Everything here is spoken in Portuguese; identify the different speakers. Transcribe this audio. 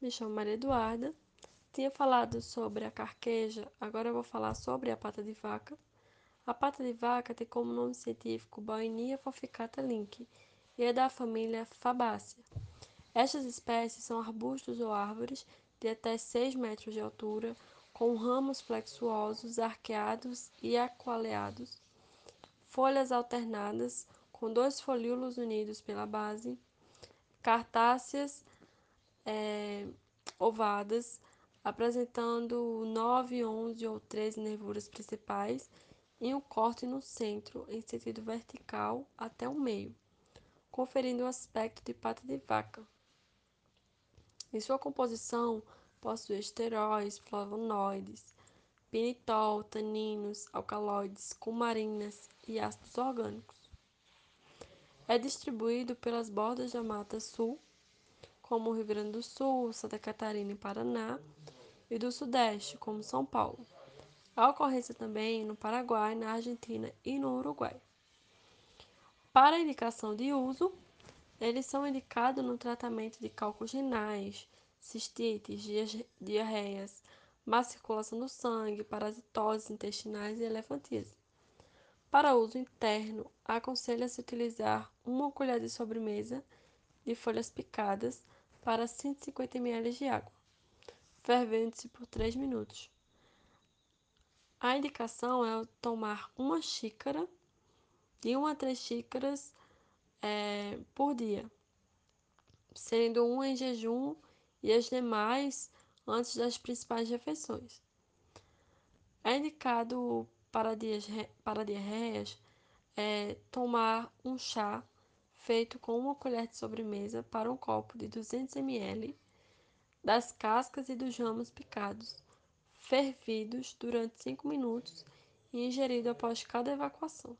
Speaker 1: Me chamo Maria Eduarda. Tinha falado sobre a carqueja, agora eu vou falar sobre a pata de vaca. A pata de vaca tem como nome científico Bauhinia forficata link e é da família Fabaceae. Estas espécies são arbustos ou árvores de até 6 metros de altura, com ramos flexuosos, arqueados e aqualeados, folhas alternadas, com dois folíolos unidos pela base, cartáceas é, ovadas, apresentando 9, 11 ou 13 nervuras principais e um corte no centro, em sentido vertical até o meio, conferindo o aspecto de pata de vaca. Em sua composição, possui esteróis, flavonoides, pinitol, taninos, alcaloides, cumarinas e ácidos orgânicos. É distribuído pelas bordas da Mata Sul como Rio Grande do Sul, Santa Catarina e Paraná, e do Sudeste, como São Paulo. Há ocorrência também no Paraguai, na Argentina e no Uruguai. Para indicação de uso, eles são indicados no tratamento de cálculos renais, cistites, diarreias, má circulação do sangue, parasitoses intestinais e elefantíase. Para uso interno, aconselha-se utilizar uma colher de sobremesa de folhas picadas para 150 ml de água, fervendo-se por 3 minutos. A indicação é tomar uma xícara, de 1 a 3 xícaras é, por dia, sendo uma em jejum e as demais antes das principais refeições. É indicado para, dias, para diarreias é, tomar um chá feito com uma colher de sobremesa para um copo de 200 ml das cascas e dos ramos picados, fervidos durante 5 minutos e ingerido após cada evacuação.